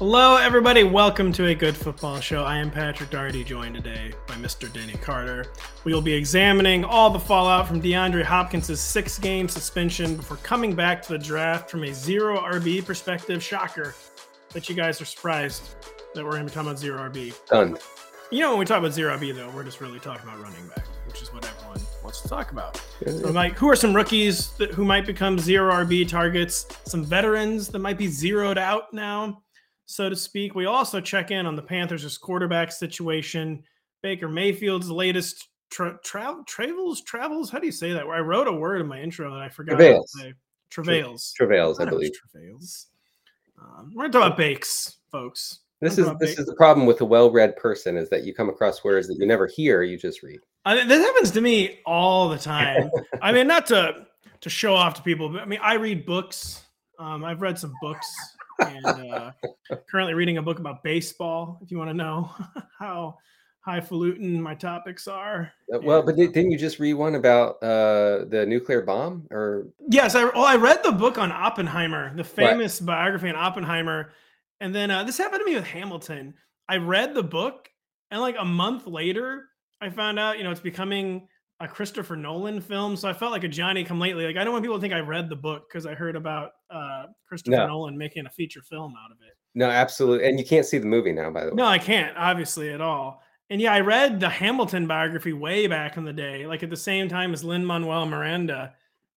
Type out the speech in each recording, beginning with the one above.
Hello, everybody. Welcome to a good football show. I am Patrick Daugherty, joined today by Mr. Denny Carter. We will be examining all the fallout from DeAndre Hopkins' six game suspension before coming back to the draft from a zero RB perspective. Shocker that you guys are surprised that we're going to be talking about zero RB. Done. You know, when we talk about zero RB, though, we're just really talking about running back, which is what everyone wants to talk about. So, like, who are some rookies that, who might become zero RB targets? Some veterans that might be zeroed out now so to speak. We also check in on the Panthers' quarterback situation, Baker Mayfield's latest tra- tra- travels. Travels. How do you say that? Where I wrote a word in my intro and I forgot. Travails. to say. Travails. Travails, I was believe. Travails. Um, we're talking about bakes, folks. This I'm is this about is the problem with a well-read person is that you come across words that you never hear, you just read. I, this happens to me all the time. I mean, not to to show off to people, but I mean, I read books. Um, I've read some books, and uh, currently reading a book about baseball. If you want to know how highfalutin my topics are. Uh, Well, but And, di- uh, didn't you just read one about uh, the nuclear bomb? Or yes, I well, I read the book on Oppenheimer, the famous biography on Oppenheimer, and then uh, this happened to me with Hamilton. I read the book, and like a month later, I found out you know it's becoming a Christopher Nolan film. So I felt like a Johnny Come Lately. Like I don't want people to think I read the book because I heard about uh, Christopher No. Nolan making a feature film out of it. no, absolutely. And you can't see the movie now, by the way. No, I can't, obviously, at all. And yeah, I read the Hamilton biography way back in the day, like at the same time as Lin Manuel Miranda.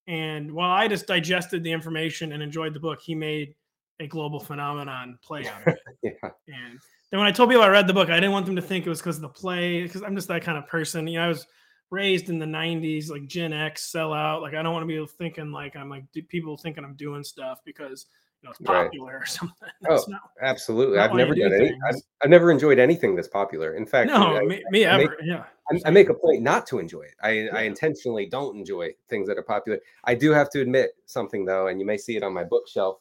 And while I just digested the information and enjoyed the book, he made a global phenomenon play out of it. Yeah. And then when I told people I read the book, I didn't want them to think it was because of the play, because I'm just that kind of person. You know, I was raised in the 90s, like Gen X, sell out. Like, I don't want to be thinking like I'm like do- people thinking I'm doing stuff because, you know, it's Right. popular or something. Oh, not, Absolutely. I've never do done any. I've. I've never enjoyed anything that's popular. In fact, no, I, me, me I make- ever. yeah. I, I make a point not to enjoy it. I, Yeah. I intentionally don't enjoy things that are popular. I do have to admit something though, and you may see it on my bookshelf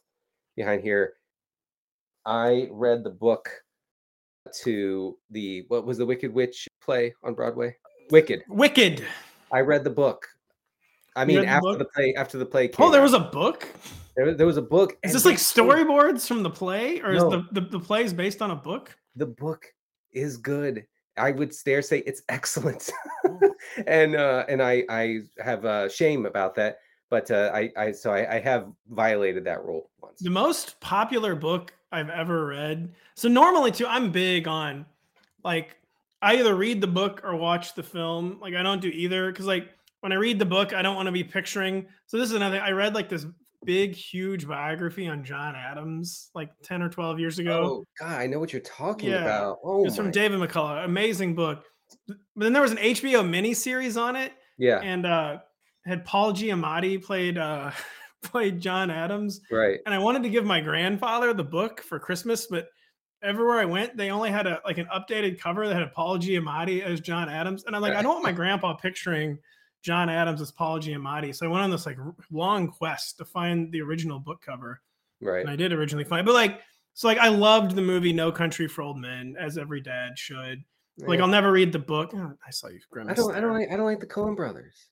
behind here. I read the book to the what was the Wicked Witch play on Broadway? Wicked. Wicked. I read the book. I mean, the after book? the play, after the play came Oh, there out, was a book. there, was- there was a book. Is this like storyboards from the play, or is the, the the play is based on a book? The book is good. I would dare say it's excellent, Oh. and uh, and I I have uh, shame about that. But uh, I I so I, I have violated that rule once. The most popular book I've ever read. So normally too, I'm big on like I either read the book or watch the film. Like I don't do either because like when I read the book, I don't want to be picturing. So this is another. I read like this big, huge biography on John Adams like ten or twelve years ago. Oh God, I know what you're talking Yeah, about. Oh, it's from David McCullough. Amazing book. But then there was an HBO miniseries on it, yeah, and uh had Paul Giamatti played uh played John Adams. right. And I wanted to give my grandfather the book for Christmas, but everywhere I went, they only had a like an updated cover that had Paul Giamatti as John Adams. And I'm like, I don't want my grandpa picturing John Adams as Paul Giamatti. So I went on this like long quest to find the original book cover. Right. And I did originally find, but like, so like I loved the movie No Country for Old Men, as every dad should. Like I'll never read the book. Oh, I saw you grimace. I don't. I don't. Like, I don't like the Coen Brothers.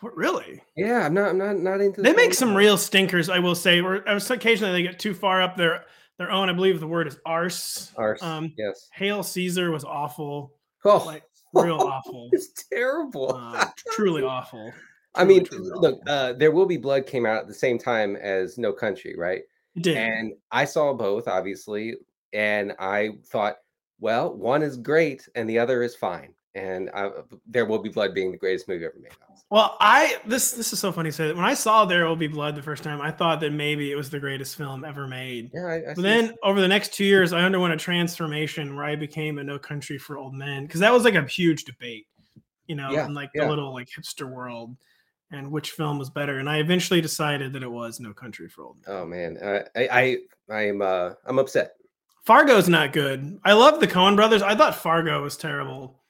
What, really? Yeah, I'm not. I'm not. Not into. They the make Coen some Brothers. real stinkers, I will say. Where occasionally they get too far up their their own. I believe the word is arse. Arse. Um, yes. Hail Caesar was awful, Oh, like real awful, it's terrible. uh, truly awful. I mean, truly look, awful. uh, There Will Be Blood came out at the same time as No Country, right? It did. And I saw both, obviously, and I thought, well, one is great and the other is fine. And I, There Will Be Blood being the greatest movie ever made. Well, I this this is so funny to say that when I saw There Will Be Blood the first time, I thought that maybe it was the greatest film ever made. Yeah, I, I But then over the next two years, I underwent a transformation where I became a No Country for Old Men because that was like a huge debate, you know, Yeah, in like yeah. the little like hipster world and which film was better. And I eventually decided that it was No Country for Old Men. oh man, uh, I, I, I am, uh, I'm upset. Fargo's not good. I love the Coen brothers. I thought Fargo was terrible.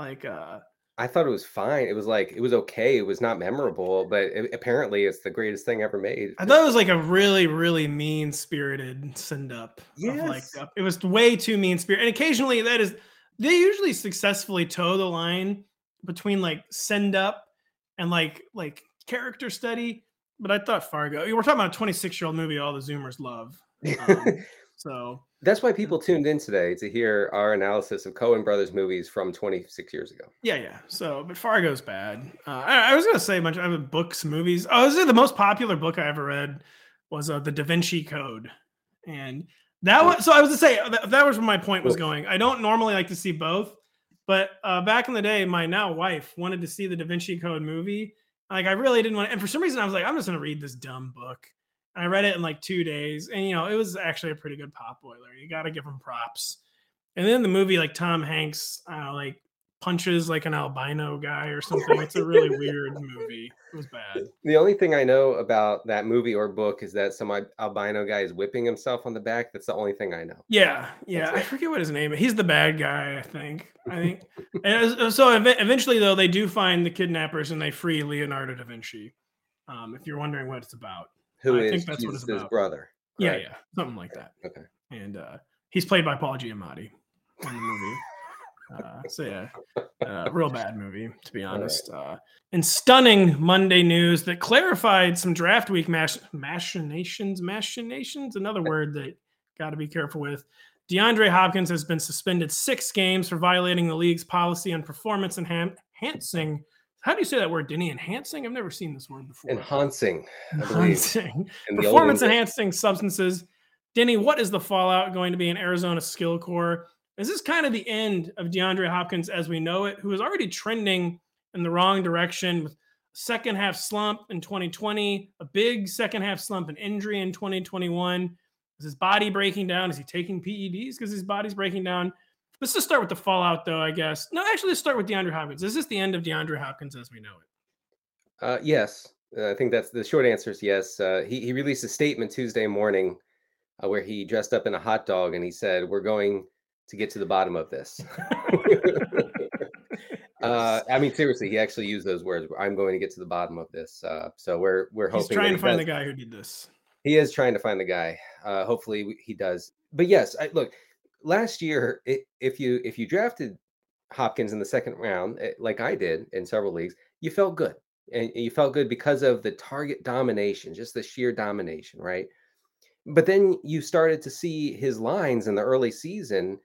Like, uh, I thought it was fine. It was like it was okay. It was not memorable, but it, apparently it's the greatest thing ever made. I thought it was like a really, really mean spirited send up. Of like, uh, it was way too mean spirit. And occasionally that is, they usually successfully toe the line between like send up and like, like character study. But I thought Fargo, we're talking about a 26 year old movie all the Zoomers love. Um, so That's why people tuned in today to hear our analysis of Coen Brothers movies from 26 years ago. yeah, yeah. So, but Fargo's bad. Uh, I, I was gonna say a bunch of books, movies. Oh, this is the most popular book I ever read was uh, the Da Vinci Code, and that was. So I was to say that, that was where my point was going. I don't normally like to see both, but uh, back in the day, my now wife wanted to see the Da Vinci Code movie. Like I really didn't want, to, and for some reason, I was like, I'm just gonna read this dumb book. I read it in like two days, and you know, it was actually a pretty good pop boiler. You got to give him props. And then the movie, like Tom Hanks, uh, like punches like an albino guy or something. It's a really weird movie. It was bad. The only thing I know about that movie or book is that some albino guy is whipping himself on the back. That's the only thing I know. Yeah, yeah. I forget what his name is. He's the bad guy, I think. I think. and so eventually, though, they do find the kidnappers and they free Leonardo da Vinci. Um, if you're wondering what it's about, Who I is think that's what it's about. brother? yeah, correct? yeah, something like that. Okay. And uh, he's played by Paul Giamatti in the movie. Uh, so yeah, uh, real bad movie to be All right. honest. Uh, and stunning Monday news that clarified some draft week mach- machinations. Machinations, another word that got to be careful with. DeAndre Hopkins has been suspended six games for violating the league's policy on performance enhan- enhancing. How do you say that word, Denny? Enhancing? I've never seen this word before. Enhancing. Enhancing in the old performance enhancing substances. Denny, what is the fallout going to be in Arizona Skill Corps? Is this kind of the end of DeAndre Hopkins as we know it, who is already trending in the wrong direction with second half slump in 2020, a big second half slump and injury in 2021? Is his body breaking down? Is he taking PEDs because his body's breaking down? Let's just start with the fallout, though, I guess. No, actually, let's start with DeAndre Hopkins. Is this the end of DeAndre Hopkins as we know it? Uh, yes, uh, I think that's the short answer is yes. Uh, he he released a statement Tuesday morning uh, where he dressed up in a hot dog and he said, "We're going to get to the bottom of this." uh, I mean, seriously, he actually used those words. "I'm going to get to the bottom of this." Uh, so we're we're hoping He's that trying he to find does. the guy who did this. He is trying to find the guy. Uh, hopefully he does. But yes, I, look, last year i if you if you drafted Hopkins in the second round, eh, like I did in several leagues, you felt good, and you felt good because of the target domination, just the sheer domination, right? But then you started to see his lines in the early season;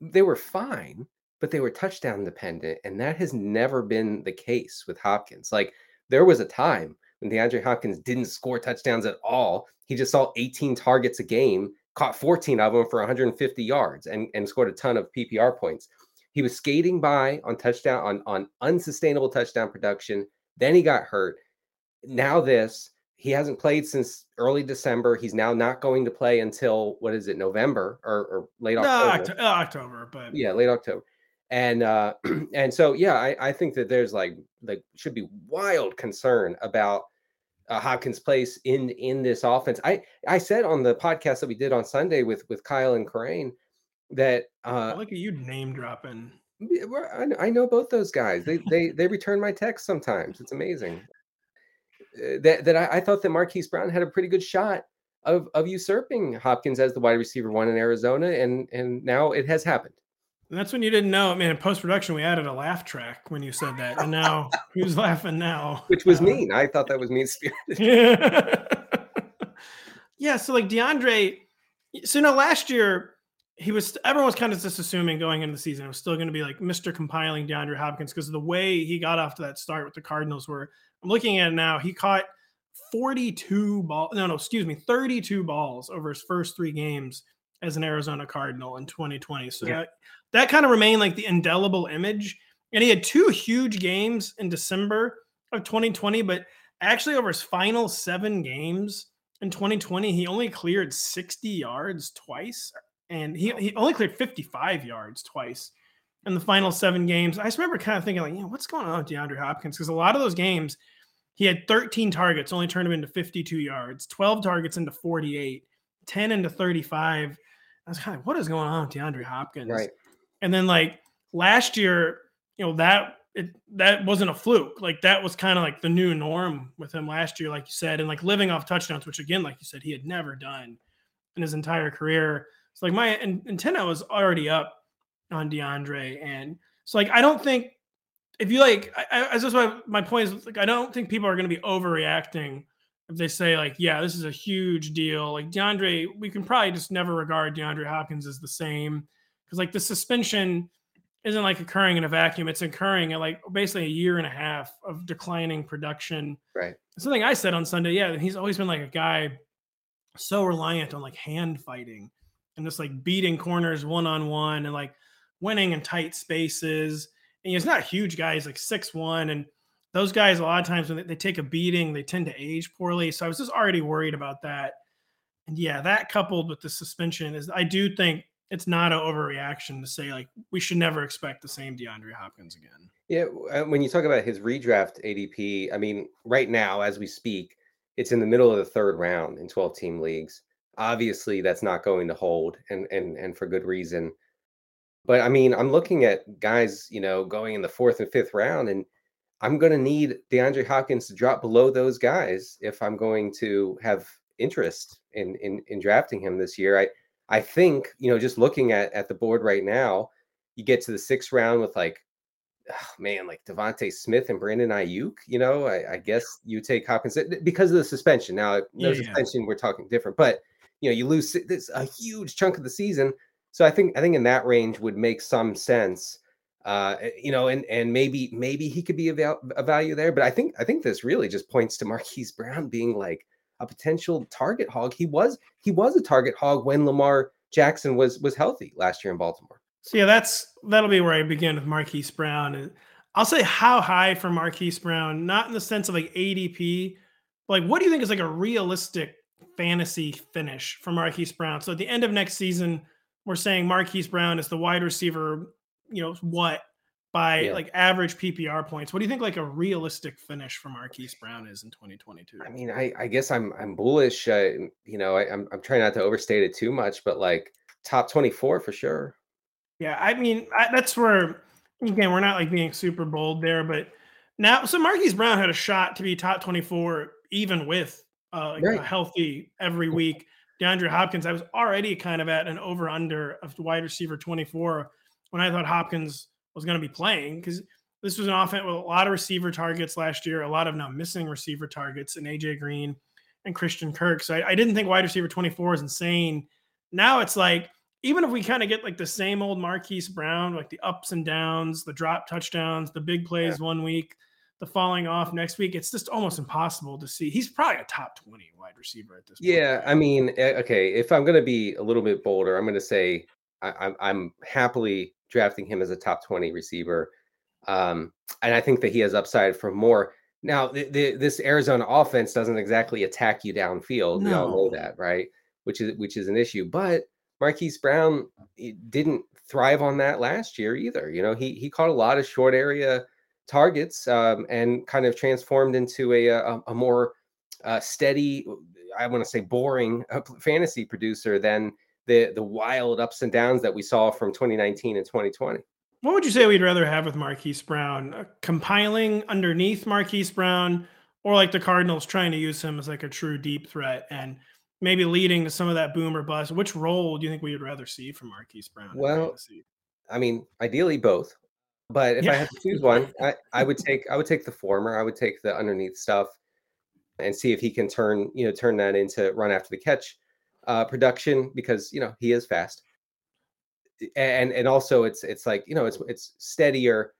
they were fine, but they were touchdown dependent, and that has never been the case with Hopkins. Like there was a time when DeAndre Hopkins didn't score touchdowns at all. He just saw 18 targets a game, caught 14 of them for 150 yards, and, and scored a ton of PPR points. He was skating by on touchdown on, on unsustainable touchdown production. Then he got hurt. Now this, he hasn't played since early December. He's now not going to play until what is it, November or, or late No, October? Octo- uh, October, but yeah late october and uh and so yeah i i think that there's like like should be wild concern about uh, hopkins place in in this offense. I i said on the podcast that we did on sunday with with kyle and Corain that uh look at you name dropping. I, know both those guys. They they they return my texts sometimes. It's amazing. Uh, that that I, I thought that marquise brown had a pretty good shot of of usurping hopkins as the wide receiver one in arizona and and now it has happened And that's when you didn't know. Man, in post production, we added a laugh track when you said that. And now, who's laughing now? which was Uh, mean i thought that was mean spirited Yeah. yeah. So, like, DeAndre, So you now last year he was everyone was kind of just assuming going into the season it was still going to be like Mr. compiling DeAndre Hopkins because of the way he got off to that start with the Cardinals were. I'm looking at it now, he caught 42 ball no no excuse me 32 balls over his first three games as an Arizona Cardinal in 2020. So yeah. that, that kind of remained like the indelible image. And he had two huge games in December of 2020, but actually over his final seven games in 2020, he only cleared 60 yards twice. And he, he only cleared 55 yards twice in the final seven games. I just remember kind of thinking, like, yeah, what's going on with DeAndre Hopkins? Because a lot of those games, he had 13 targets, only turned him into 52 yards, 12 targets into 48, 10 into 35. I was kind of, what is going on with DeAndre Hopkins? Right. And then like last year, you know, that it that wasn't a fluke. Like that was kind of like the new norm with him last year, like you said, and like living off touchdowns, which again, like you said, he had never done in his entire career. So like my antenna was already up on DeAndre, and so like I don't think if you like, I, I just my my point is like I don't think people are going to be overreacting if they say like, yeah, this is a huge deal, like DeAndre, we can probably just never regard DeAndre Hopkins as the same because like the suspension isn't like occurring in a vacuum; it's occurring at like basically a year and a half of declining production. Right. Something I said on Sunday, yeah, he's always been like a guy so reliant on like hand fighting and just like beating corners one on one and like winning in tight spaces. And he's not a huge guy; he's like six one and those guys a lot of times when they, take a beating they tend to age poorly so i was just already worried about that and yeah that coupled with the suspension is i do think it's not an overreaction to say like we should never expect the same deandre hopkins again. Yeah uh, when you talk about his redraft adp i mean right now as we speak it's in the middle of the third round in 12 team leagues. Obviously that's not going to hold and and and for good reason. But i mean i'm looking at guys you know going in the fourth and fifth round and I'm going to need DeAndre Hopkins to drop below those guys if I'm going to have interest in in, in drafting him this year. I I think you know just looking at at the board right now, you get to the sixth round with like, oh, man, like DeVonta Smith and Brandon Aiyuk. You know, I, I, guess you take Hopkins because of the suspension. Now, no yeah, suspension, yeah. we're talking different, but you know, you lose this a huge chunk of the season. So I think I think in that range would make some sense uh, eh, you know, and and maybe maybe he could be a, val- a value there. But I think I think this really just points to Marquise Brown being like a potential target hog. He was he was a target hog when Lamar Jackson was was healthy last year in Baltimore. So yeah, that's that'll be where I begin with Marquise Brown. I'll say how high for Marquise Brown, not in the sense of like ADP, like what do you think is like a realistic fantasy finish for Marquise Brown? So at the end of next season, we're saying Marquise Brown is the wide receiver you know what by yeah. like average PPR points. What do you think like a realistic finish for Marquise Brown is in 2022? I mean, I, I guess I'm I'm bullish. Uh, you know, I, I'm I'm trying not to overstate it too much, but like top 24 for sure. Yeah, I mean I, that's where again we're not like being super bold there, but now so Marquise Brown had a shot to be top 24 even with uh, right. a healthy every week. DeAndre Hopkins, I was already kind of at an over under of wide receiver 24 when I thought Hopkins was going to be playing because this was an offense with a lot of receiver targets last year, a lot of now missing receiver targets in AJ Green and Christian Kirk. So I, I didn't think wide receiver 24 is insane. Now it's like, even if we kind of get like the same old Marquise Brown, like the ups and downs, the drop touchdowns, the big plays yeah. one week, the falling off next week, it's just almost impossible to see. He's probably a top 20 wide receiver at this point. Yeah. I mean, eh, okay. If I'm going to be a little bit bolder, I'm going to say I, I'm happily drafting him as a top 20 receiver. Um, and I think that he has upside for more. Now, the, the, this Arizona offense doesn't exactly attack you downfield. No. We all know that, right? Which is which is an issue. But Marquise Brown didn't thrive on that last year either. You know, he he caught a lot of short area targets um, and kind of transformed into a a, a more uh, steady, I want to say boring uh, fantasy producer than the the wild ups and downs that we saw from 2019 and 2020. What would you say we'd rather have with Marquise Brown? Uh, compiling underneath Marquise Brown, or like the Cardinals trying to use him as like a true deep threat and maybe leading to some of that boomer bust? Which role do you think we would rather see from Marquise Brown? Well, I mean, ideally both. But if yeah. I had to choose one, I, I would take I would take the former. I would take the underneath stuff and see if he can turn, you know, turn that into run after the catch uh, production because you know he is fast, and and also it's it's like you know it's it's steadier,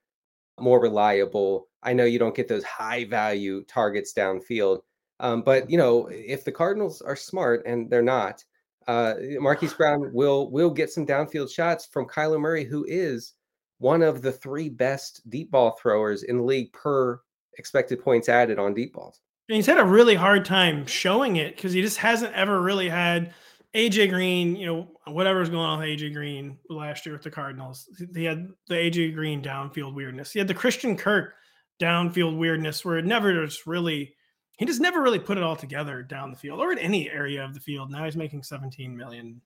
more reliable. I know you don't get those high value targets downfield, um, but you know if the Cardinals are smart and they're not, uh, Marquise Brown will will get some downfield shots from Kyler Murray, who is one of the three best deep ball throwers in the league per expected points added on deep balls. And he's had a really hard time showing it because he just hasn't ever really had AJ Green, you know, whatever's going on with AJ Green last year with the Cardinals. He had the AJ Green downfield weirdness. He had the Christian Kirk downfield weirdness where it never just really he just never really put it all together down the field or in any area of the field. Now he's making 17 million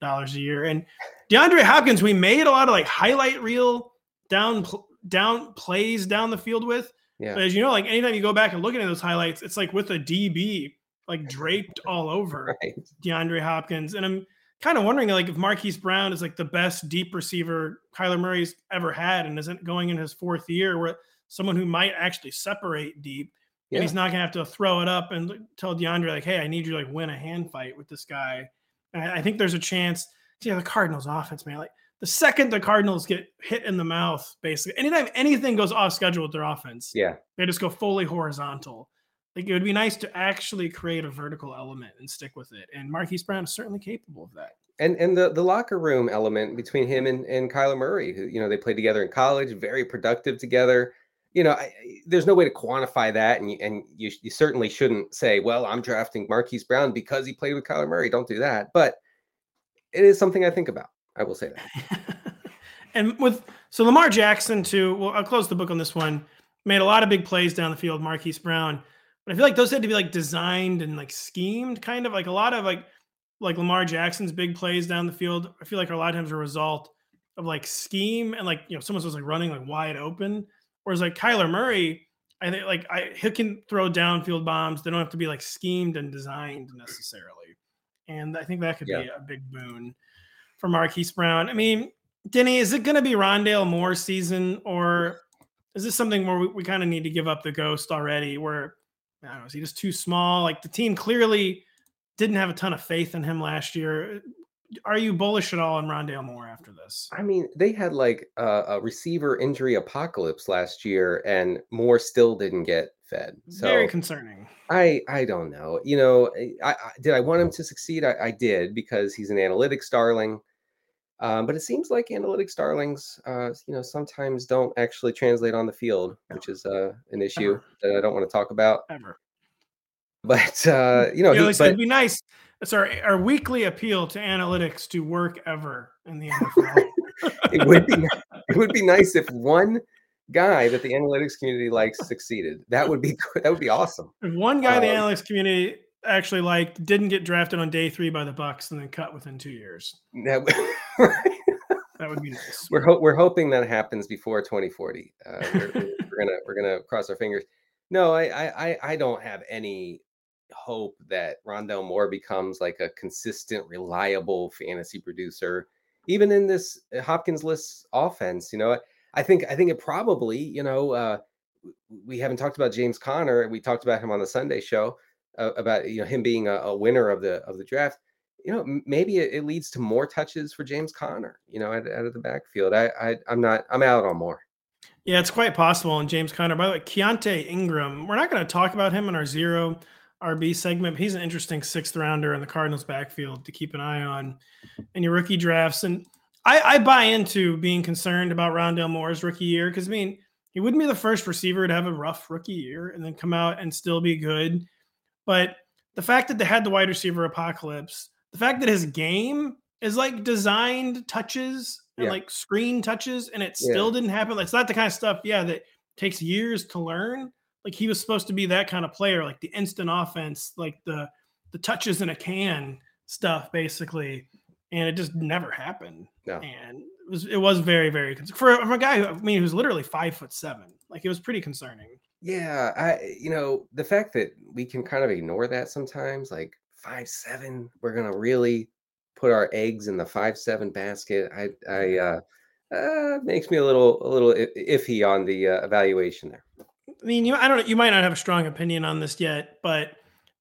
dollars a year. And DeAndre Hopkins, we made a lot of like highlight reel down down plays down the field with. Yeah. But as you know, like anytime you go back and look at those highlights, it's like with a DB like draped all over right. DeAndre Hopkins. And I'm kind of wondering like if Marquise Brown is like the best deep receiver Kyler Murray's ever had and isn't going in his fourth year where someone who might actually separate deep yeah. and he's not gonna have to throw it up and tell DeAndre like, hey, I need you to like win a hand fight with this guy. And I think there's a chance. Yeah, the Cardinals offense, man. Like the second the Cardinals get hit in the mouth, basically, anytime anything goes off schedule with their offense, yeah, they just go fully horizontal. Like it would be nice to actually create a vertical element and stick with it. And Marquise Brown is certainly capable of that. And and the, the locker room element between him and, and Kyler Murray, who you know they played together in college, very productive together. You know, I, there's no way to quantify that, and you, and you you certainly shouldn't say, well, I'm drafting Marquise Brown because he played with Kyler Murray. Don't do that. But it is something I think about. I will say that. and with so Lamar Jackson too. Well, I'll close the book on this one. Made a lot of big plays down the field. Marquise Brown, but I feel like those had to be like designed and like schemed, kind of like a lot of like like Lamar Jackson's big plays down the field. I feel like a lot of times a result of like scheme and like you know someone was like running like wide open. Whereas like Kyler Murray, I think like I he can throw downfield bombs. They don't have to be like schemed and designed necessarily. And I think that could yeah. be a big boon for Marquise Brown. I mean, Denny, is it going to be Rondale Moore season, or is this something where we, we kind of need to give up the ghost already? Where I don't know, is he just too small? Like the team clearly didn't have a ton of faith in him last year. Are you bullish at all on Rondale Moore after this? I mean, they had like a, a receiver injury apocalypse last year, and Moore still didn't get fed. So Very concerning. I I don't know. You know, I, I did I want him to succeed? I, I did because he's an analytics darling. Um, but it seems like analytics darlings, uh, you know, sometimes don't actually translate on the field, which is uh, an issue Ever. that I don't want to talk about. Ever. But uh, you know, he, but, it'd be nice. It's our our weekly appeal to analytics to work ever in the NFL. it would be it would be nice if one guy that the analytics community likes succeeded. That would be that would be awesome. If one guy um, the analytics community actually liked didn't get drafted on day three by the Bucks and then cut within two years. That, that would be nice. We're ho- we're hoping that happens before 2040. Uh, we're, we're, gonna we're gonna cross our fingers. No, I I I don't have any hope that Rondale Moore becomes like a consistent, reliable fantasy producer, even in this uh, Hopkins list offense. You know, I think I think it probably you know. Uh, we haven't talked about James Conner. We talked about him on the Sunday show uh, about you know him being a, a, winner of the of the draft, you know maybe it, it, leads to Moore touches for James Conner. You know, out, out of the backfield. I, I I'm not I'm out on more. Yeah, it's quite possible. And James Conner, by the way, Keaontay Ingram. We're not going to talk about him in our zero RB segment. he's an interesting sixth rounder in the Cardinals backfield to keep an eye on in your rookie drafts. And I, I buy into being concerned about Rondale Moore's rookie year because I mean he wouldn't be the first receiver to have a rough rookie year and then come out and still be good. But the fact that they had the wide receiver apocalypse, the fact that his game is like designed touches and yeah. like screen touches, and it still yeah. didn't happen. It's not the kind of stuff, yeah, that takes years to learn. Like he was supposed to be that kind of player, like the instant offense, like the the touches in a can stuff, basically. And it just never happened. No. And it was it was very very for, for a guy who I mean who's literally five foot seven. Like it was pretty concerning. Yeah, I you know, the fact that we can kind of ignore that sometimes, like five seven, we're gonna really put our eggs in the five seven basket. I I uh, uh makes me a little a little iffy on the uh, evaluation there. I mean, you I don't know, you might not have a strong opinion on this yet, but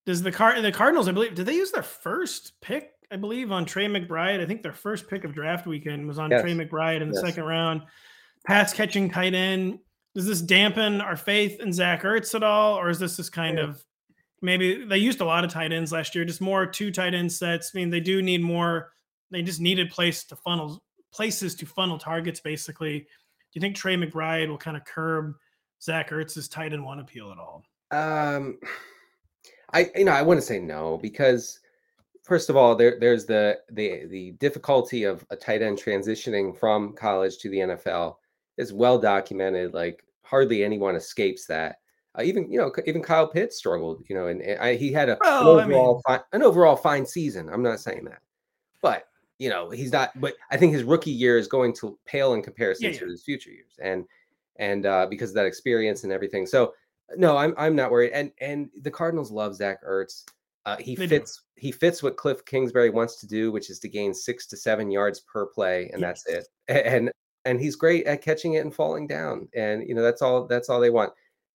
does the car the Cardinals, I believe, did they use their first pick I believe, on Trey McBride. I think their first pick of draft weekend was on yes. Trey McBride in the yes. second round. Pass catching tight end. Does this dampen our faith in Zach Ertz at all, or is this just kind yeah. of maybe they used a lot of tight ends last year, just more two tight end sets. I mean, they do need more. They just needed place to funnel places to funnel targets. Basically, do you think Trey McBride will kind of curb Zach Ertz's tight end one appeal at all? Um, I you know I want to say no because first of all there there's the the the difficulty of a tight end transitioning from college to the NFL is well documented. Like hardly anyone escapes that. Uh, even you know, even Kyle Pitts struggled. You know, and, and I, he had a well, an overall I mean, fine, an overall fine season. I'm not saying that, but you know, he's not. But I think his rookie year is going to pale in comparison yeah, to yeah. his future years, and and uh, because of that experience and everything. So no, I'm I'm not worried. And and the Cardinals love Zach Ertz. Uh, he they fits do. he fits what Cliff Kingsbury wants to do, which is to gain six to seven yards per play, and yes. that's it. And and he's great at catching it and falling down. And you know that's all that's all they want.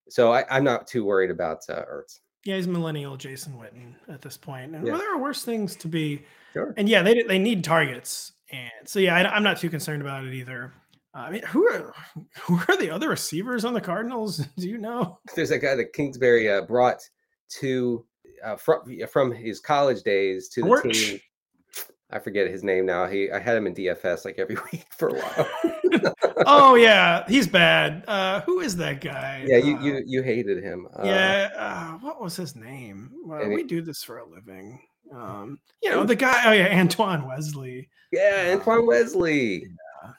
So I, am not too worried about uh, Ertz. Yeah, he's millennial Jason Witten at this point. And yeah. well, there are worse things to be. Sure. And yeah, they they need targets. And so yeah, I, am not too concerned about it either. Uh, I mean, who are who are the other receivers on the Cardinals? Do you know? There's a guy that Kingsbury uh, brought to uh, from from his college days to the team. I forget his name now. He I had him in DFS like every week for a while. oh yeah, he's bad. Uh, who is that guy? Yeah, you uh, you you hated him. Uh, yeah, uh, what was his name? Well, we do this for a living. Um, you know the guy. Oh yeah, Antoine Wesley. Yeah, Antoine Wesley. Yeah.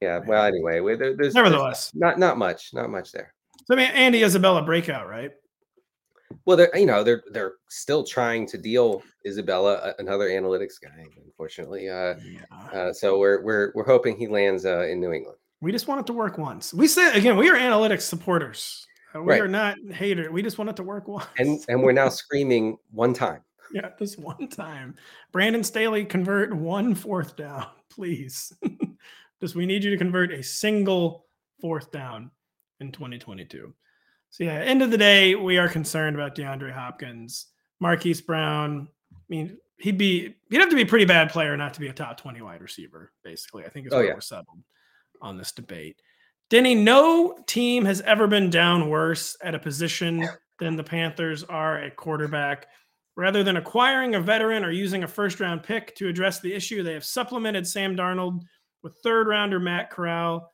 Yeah. Well, anyway, there, there's nevertheless there's not not much, not much there. So I mean, Andy Isabella breakout, right? Well, they're you know they're they're still trying to deal Isabella, another analytics guy, unfortunately. Uh, yeah. uh, so we're we're we're hoping he lands uh, in New England. We just want it to work once. We said again, we are analytics supporters. Uh, we right. are not haters. We just want it to work once. And and we're now screaming one time. Yeah, just one time. Brandon Staley, convert one fourth down, please. just we need you to convert a single fourth down in 2022. So yeah, end of the day, we are concerned about DeAndre Hopkins, Marquise Brown. I mean, he'd be he'd have to be a pretty bad player not to be a top 20 wide receiver, basically. I think is oh, yeah. we're settled on this debate. Denny, no team has ever been down worse at a position than the Panthers are at quarterback. Rather than acquiring a veteran or using a first round pick to address the issue, they have supplemented Sam Darnold with third rounder Matt Corral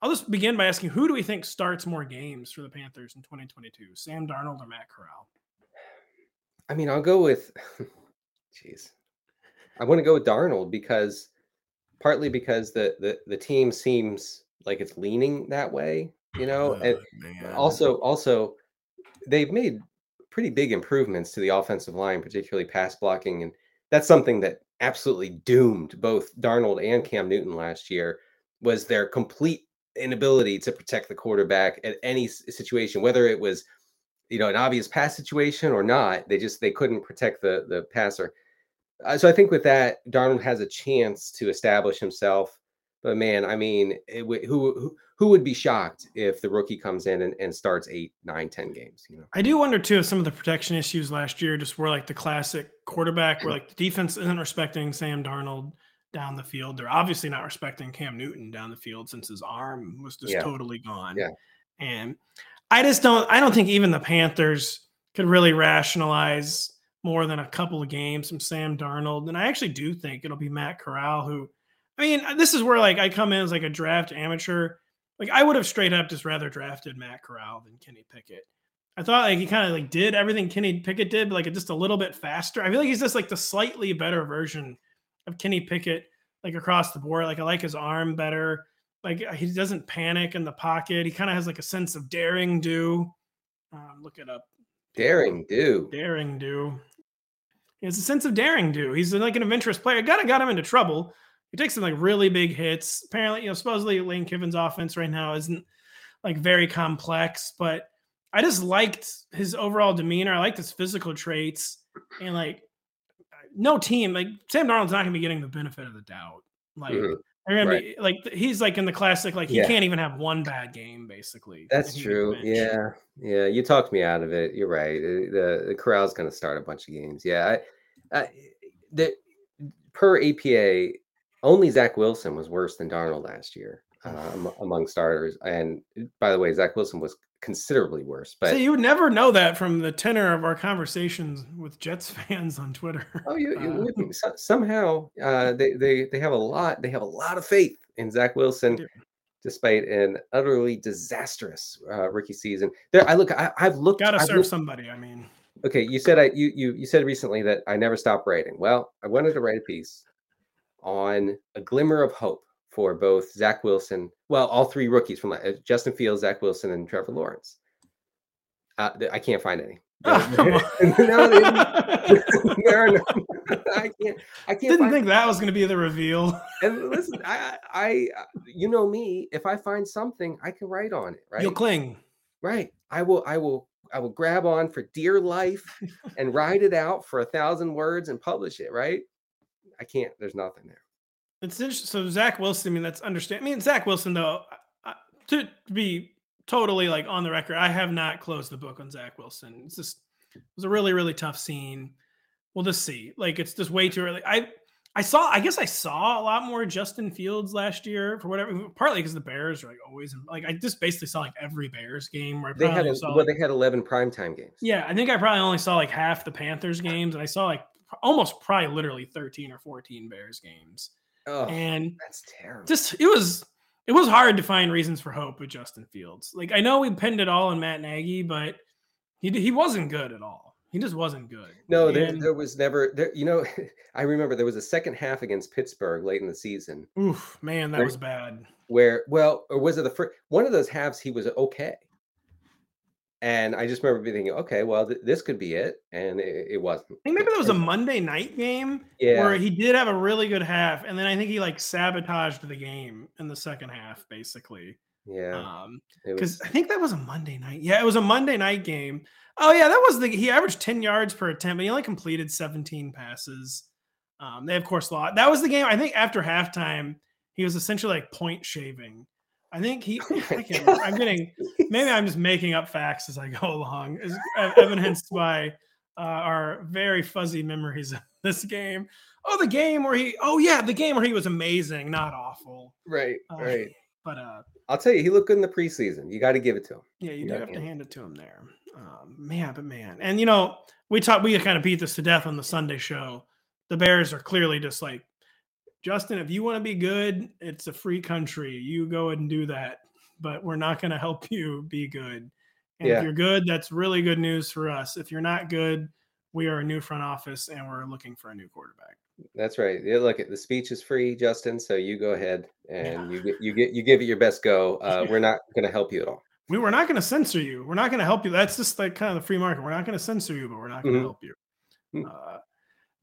I'll just begin by asking who do we think starts more games for the Panthers in 2022? Sam Darnold or Matt Corral? I mean, I'll go with jeez. I want to go with Darnold because partly because the the the team seems like it's leaning that way, you know, oh, and man. also also they've made pretty big improvements to the offensive line, particularly pass blocking, and that's something that absolutely doomed both Darnold and Cam Newton last year was their complete inability to protect the quarterback at any situation, whether it was you know an obvious pass situation or not. They just they couldn't protect the the passer. Uh, so I think with that, Darnold has a chance to establish himself. But man, I mean, who, who who would be shocked if the rookie comes in and, and starts eight, nine, ten games? You know, I do wonder too if some of the protection issues last year just were like the classic quarterback, where like the defense isn't respecting Sam Darnold down the field. They're obviously not respecting Cam Newton down the field since his arm was just yeah. totally gone. Yeah. And I just don't I don't think even the Panthers could really rationalize more than a couple of games from Sam Darnold. And I actually do think it'll be Matt Corral who I mean, uh, this is where like I come in as like a draft amateur. Like I would have straight up just rather drafted Matt Corral than Kenny Pickett. I thought like he kind of like did everything Kenny Pickett did, but like just a little bit faster. I feel like he's just like the slightly better version of Kenny Pickett like across the board. Like I like his arm better. Like he doesn't panic in the pocket. He kind of has like a sense of daring do. Um, look it up. Daring do. Daring do. He has a sense of daring do. He's like an adventurous player. Kind of got him into trouble. He takes some like really big hits. Apparently, you know, supposedly Lane Kiffin's offense right now isn't like very complex, but I just liked his overall demeanor. I liked his physical traits, and like no team like Sam Darnold's not going to be getting the benefit of the doubt. Like mm-hmm. they're going right. to be like he's like in the classic like he yeah. can't even have one bad game basically. That's true. Yeah, yeah. You talked me out of it. You're right. The the Corral's going to start a bunch of games. Yeah, I, I, the per EPA, only Zach Wilson was worse than Darnold last year uh, among starters. And by the way, Zach Wilson was considerably worse. But so you would never know that from the tenor of our conversations with Jets fans on Twitter. Oh, you, you uh, so, somehow uh, they they they have a lot. They have a lot of faith in Zach Wilson. Despite an utterly disastrous uh, rookie season, there I look. I, have looked. Gotta serve looked, somebody. I mean, okay. You said I you you you said recently that I never stopped writing. Well, I wanted to write a piece on a glimmer of hope for both Zach Wilson, well, all three rookies from uh, Justin Fields, Zach Wilson, and Trevor Lawrence. Uh, I can't find any. Oh, no, no, I can't. I can't. Didn't think that was going to be the reveal. and listen, I, I, you know me. If I find something, I can write on it. Right? You'll cling. Right. I will. I will. I will grab on for dear life and write it out for a thousand words and publish it. Right. I can't. There's nothing there. It's interesting. So Zach Wilson, I mean, that's understand. I mean, Zach Wilson, though, to be totally like on the record, I have not closed the book on Zach Wilson. It's just it was a really, really tough scene. We'll just see. Like it's just way too early. I I saw. I guess I saw a lot more Justin Fields last year for whatever. Partly because the Bears are like always like I just basically saw like every Bears game. Where I they had a, saw, well, like, they had eleven primetime games. Yeah, I think I probably only saw like half the Panthers games, and I saw like almost probably literally thirteen or fourteen Bears games. Oh, and that's terrible. Just it was it was hard to find reasons for hope with Justin Fields. Like I know we pinned it all on Matt Nagy, but he he wasn't good at all. He just wasn't good. No, there, there was never there. You know, I remember there was a second half against Pittsburgh late in the season. Oof, man, that where, was bad. Where well, or was it the first one of those halves? He was okay. And I just remember thinking, okay, well, th- this could be it, and it, it, wasn't. I think maybe there was a Monday night game yeah. where he did have a really good half, and then I think he like sabotaged the game in the second half, basically. Yeah, um, because I think that was a Monday night. Yeah, it was a Monday night game. Oh yeah, that was the he averaged ten yards per attempt, but he only completed seventeen passes. Um, they of course lost. That was the game. I think after halftime, he was essentially like point shaving I think he. Oh I. I'm getting. Maybe I'm just making up facts as I go along, as evidenced by uh, our very fuzzy memories of this game. Oh, the game where he. Oh yeah, the game where he was amazing, not awful. Right. Uh, right. But uh, I'll tell you, he looked good in the preseason. You got to give it to him. Yeah, you, you do have to hand it to him there. Um, man, but man, and you know, we talked. We kind of beat this to death on the Sunday show. The Bears are clearly just like Justin, if you want to be good, it's a free country. You go ahead and do that, but we're not going to help you be good. And yeah. if you're good, that's really good news for us. If you're not good, we are a new front office and we're looking for a new quarterback. That's right. Yeah, look, the speech is free, Justin. So you go ahead and yeah. you get you get you give it your best go. Uh, we're not going to help you at all. We were not going to censor you. We're not going to help you. That's just like kind of the free market. We're not going to censor you, but we're not going to mm-hmm. help you. Hmm. Uh,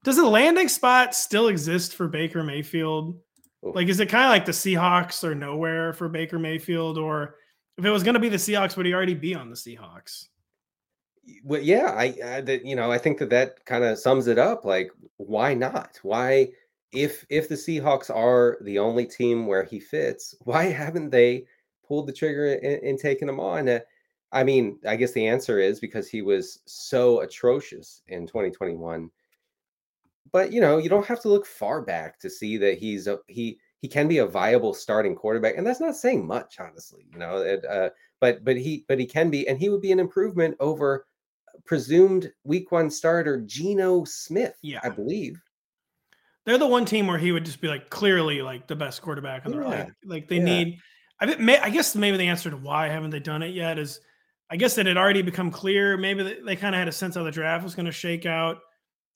does the landing spot still exist for Baker Mayfield? Like, is it kind of like the Seahawks or nowhere for Baker Mayfield? Or if it was going to be the Seahawks, would he already be on the Seahawks? Well, yeah, I, I that you know, I think that that kind of sums it up. Like, why not? Why, if if the Seahawks are the only team where he fits, why haven't they pulled the trigger and, and taken him on? Uh, I mean, I guess the answer is because he was so atrocious in 2021 but you know, you don't have to look far back to see that he's a he he can be a viable starting quarterback, and that's not saying much, honestly. You know, it, uh, but but he but he can be, and he would be an improvement over presumed Week One starter Geno Smith. Yeah, I believe they're the one team where he would just be like clearly like the best quarterback on the yeah. like, like they yeah. need. I, may, I guess maybe the answer to why haven't they done it yet is I guess it had already become clear. Maybe they, they kind of had a sense how the draft was going to shake out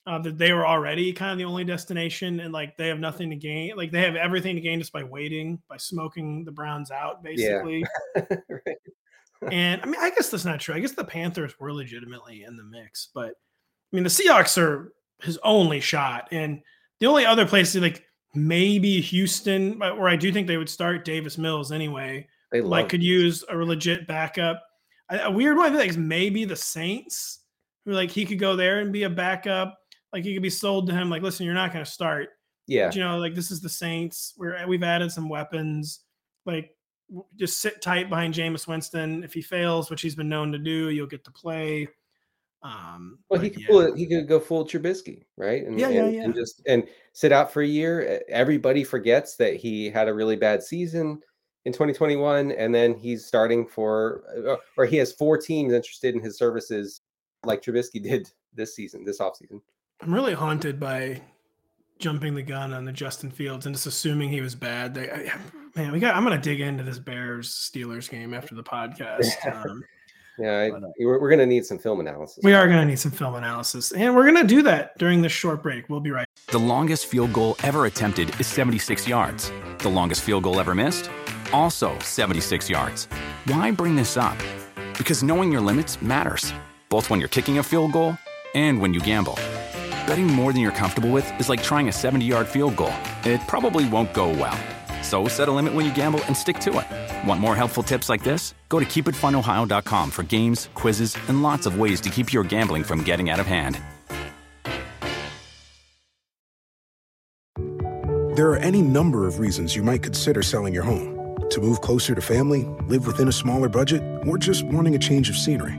uh, that they were already kind of the only destination and like they have nothing to gain. Like they have everything to gain just by waiting, by smoking the Browns out, basically. Yeah. right. and I mean, I guess that's not true. I guess the Panthers were legitimately in the mix, but I mean, the Seahawks are his only shot. And the only other place, like maybe Houston, where I do think they would start Davis Mills anyway, they like could use a legit backup. A weird one I think is maybe the Saints, who like he could go there and be a backup like he could be sold to him like listen you're not going to start yeah but, you know like this is the saints We're we've added some weapons like just sit tight behind Jameis Winston. If he fails, which he's been known to do, you'll get to play. Um, well, he could yeah. pull it. He could go full Trubisky, right? And, yeah, yeah, and, yeah. And just and sit out for a year. Everybody forgets that he had a really bad season in 2021, and then he's starting for, uh, or he has four teams interested in his services, like Trubisky did this season, this offseason. I'm really haunted by jumping the gun on the Justin Fields and just assuming he was bad. They, I, man, we got. I'm gonna dig into this Bears Steelers game after the podcast. Um, yeah, I, but, uh, we're, we're gonna need some film analysis. We are gonna need some film analysis, and we're gonna do that during this short break. We'll be right. The longest field goal ever attempted is 76 yards. The longest field goal ever missed, also 76 yards. Why bring this up? Because knowing your limits matters, both when you're kicking a field goal and when you gamble. Betting more than you're comfortable with is like trying a 70 yard field goal. It probably won't go well. So set a limit when you gamble and stick to it. Want more helpful tips like this? Go to keepitfunohio.com for games, quizzes, and lots of ways to keep your gambling from getting out of hand. There are any number of reasons you might consider selling your home to move closer to family, live within a smaller budget, or just wanting a change of scenery.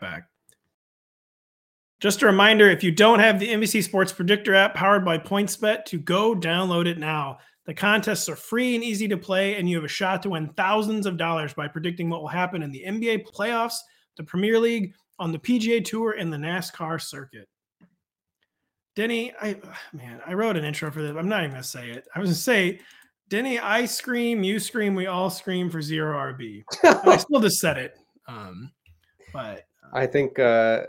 back. Just a reminder if you don't have the NBC Sports Predictor app powered by PointsBet, to go download it now. The contests are free and easy to play, and you have a shot to win thousands of dollars by predicting what will happen in the NBA playoffs, the Premier League, on the PGA Tour, and the NASCAR circuit. Denny, I man, I wrote an intro for this. I'm not even gonna say it. I was gonna say, Denny, I scream, you scream, we all scream for zero RB. I still just said it. Um, but I think uh,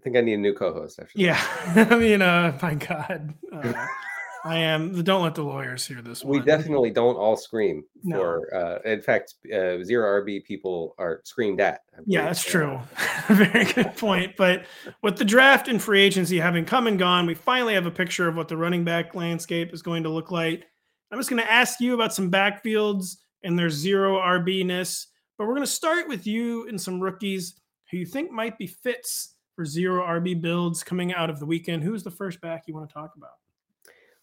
I think I need a new co-host. After yeah, I mean, uh, my God, uh, I am. Don't let the lawyers hear this. We definitely don't all scream no. for. Uh, in fact, uh, zero RB people are screamed at. Yeah, that's true. Very good point. But with the draft and free agency having come and gone, we finally have a picture of what the running back landscape is going to look like. I'm just going to ask you about some backfields and their zero RB ness, but we're going to start with you and some rookies who you think might be fits for zero RB builds coming out of the weekend. Who's the first back you want to talk about?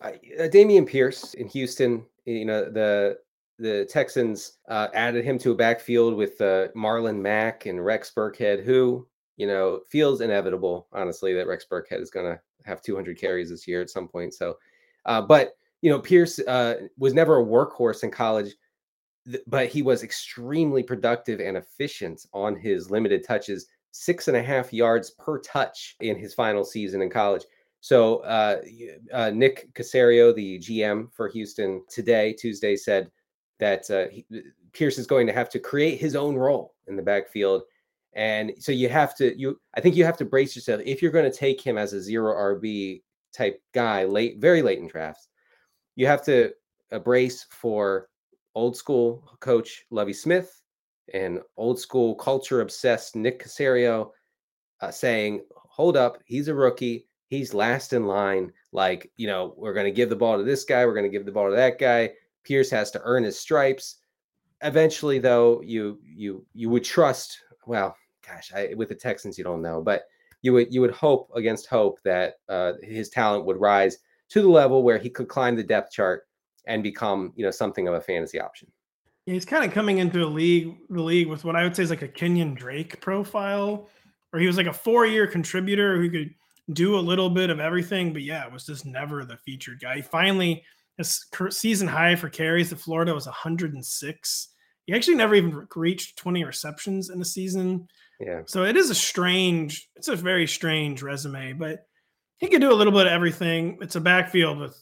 Uh, Dameon Pierce in Houston. You know the the Texans uh, added him to a backfield with uh, Marlon Mack and Rex Burkhead, who you know feels inevitable. Honestly, that Rex Burkhead is going to have 200 carries this year at some point. So, uh, but you know Pierce uh, was never a workhorse in college but he was extremely productive and efficient on his limited touches, six and a half yards per touch in his final season in college. So uh, uh, Nick Caserio, the GM for Houston today, Tuesday, said that uh, he, Pierce is going to have to create his own role in the backfield. And so you have to, you, I think you have to brace yourself if you're going to take him as a zero RB type guy late, very late in drafts. You have to brace for old school coach Lovie Smith and old school culture obsessed Nick Caserio uh, saying, hold up, he's a rookie. He's last in line. Like, you know, we're going to give the ball to this guy. We're going to give the ball to that guy. Pierce has to earn his stripes. Eventually, though, you you you would trust. Well, gosh, I, with the Texans, you don't know, but you would you would hope against hope that uh, his talent would rise to the level where he could climb the depth chart and become you know something of a fantasy option. Yeah, he's kind of coming into a league the league with what I would say is like a Kenyan Drake profile, where he was like a four year contributor who could do a little bit of everything, but yeah, it was just never the featured guy. He finally his season high for carries at Florida was 106. He actually never even reached 20 receptions in a season. Yeah. So it is a strange, it's a very strange resume, but he could do a little bit of everything. It's a backfield with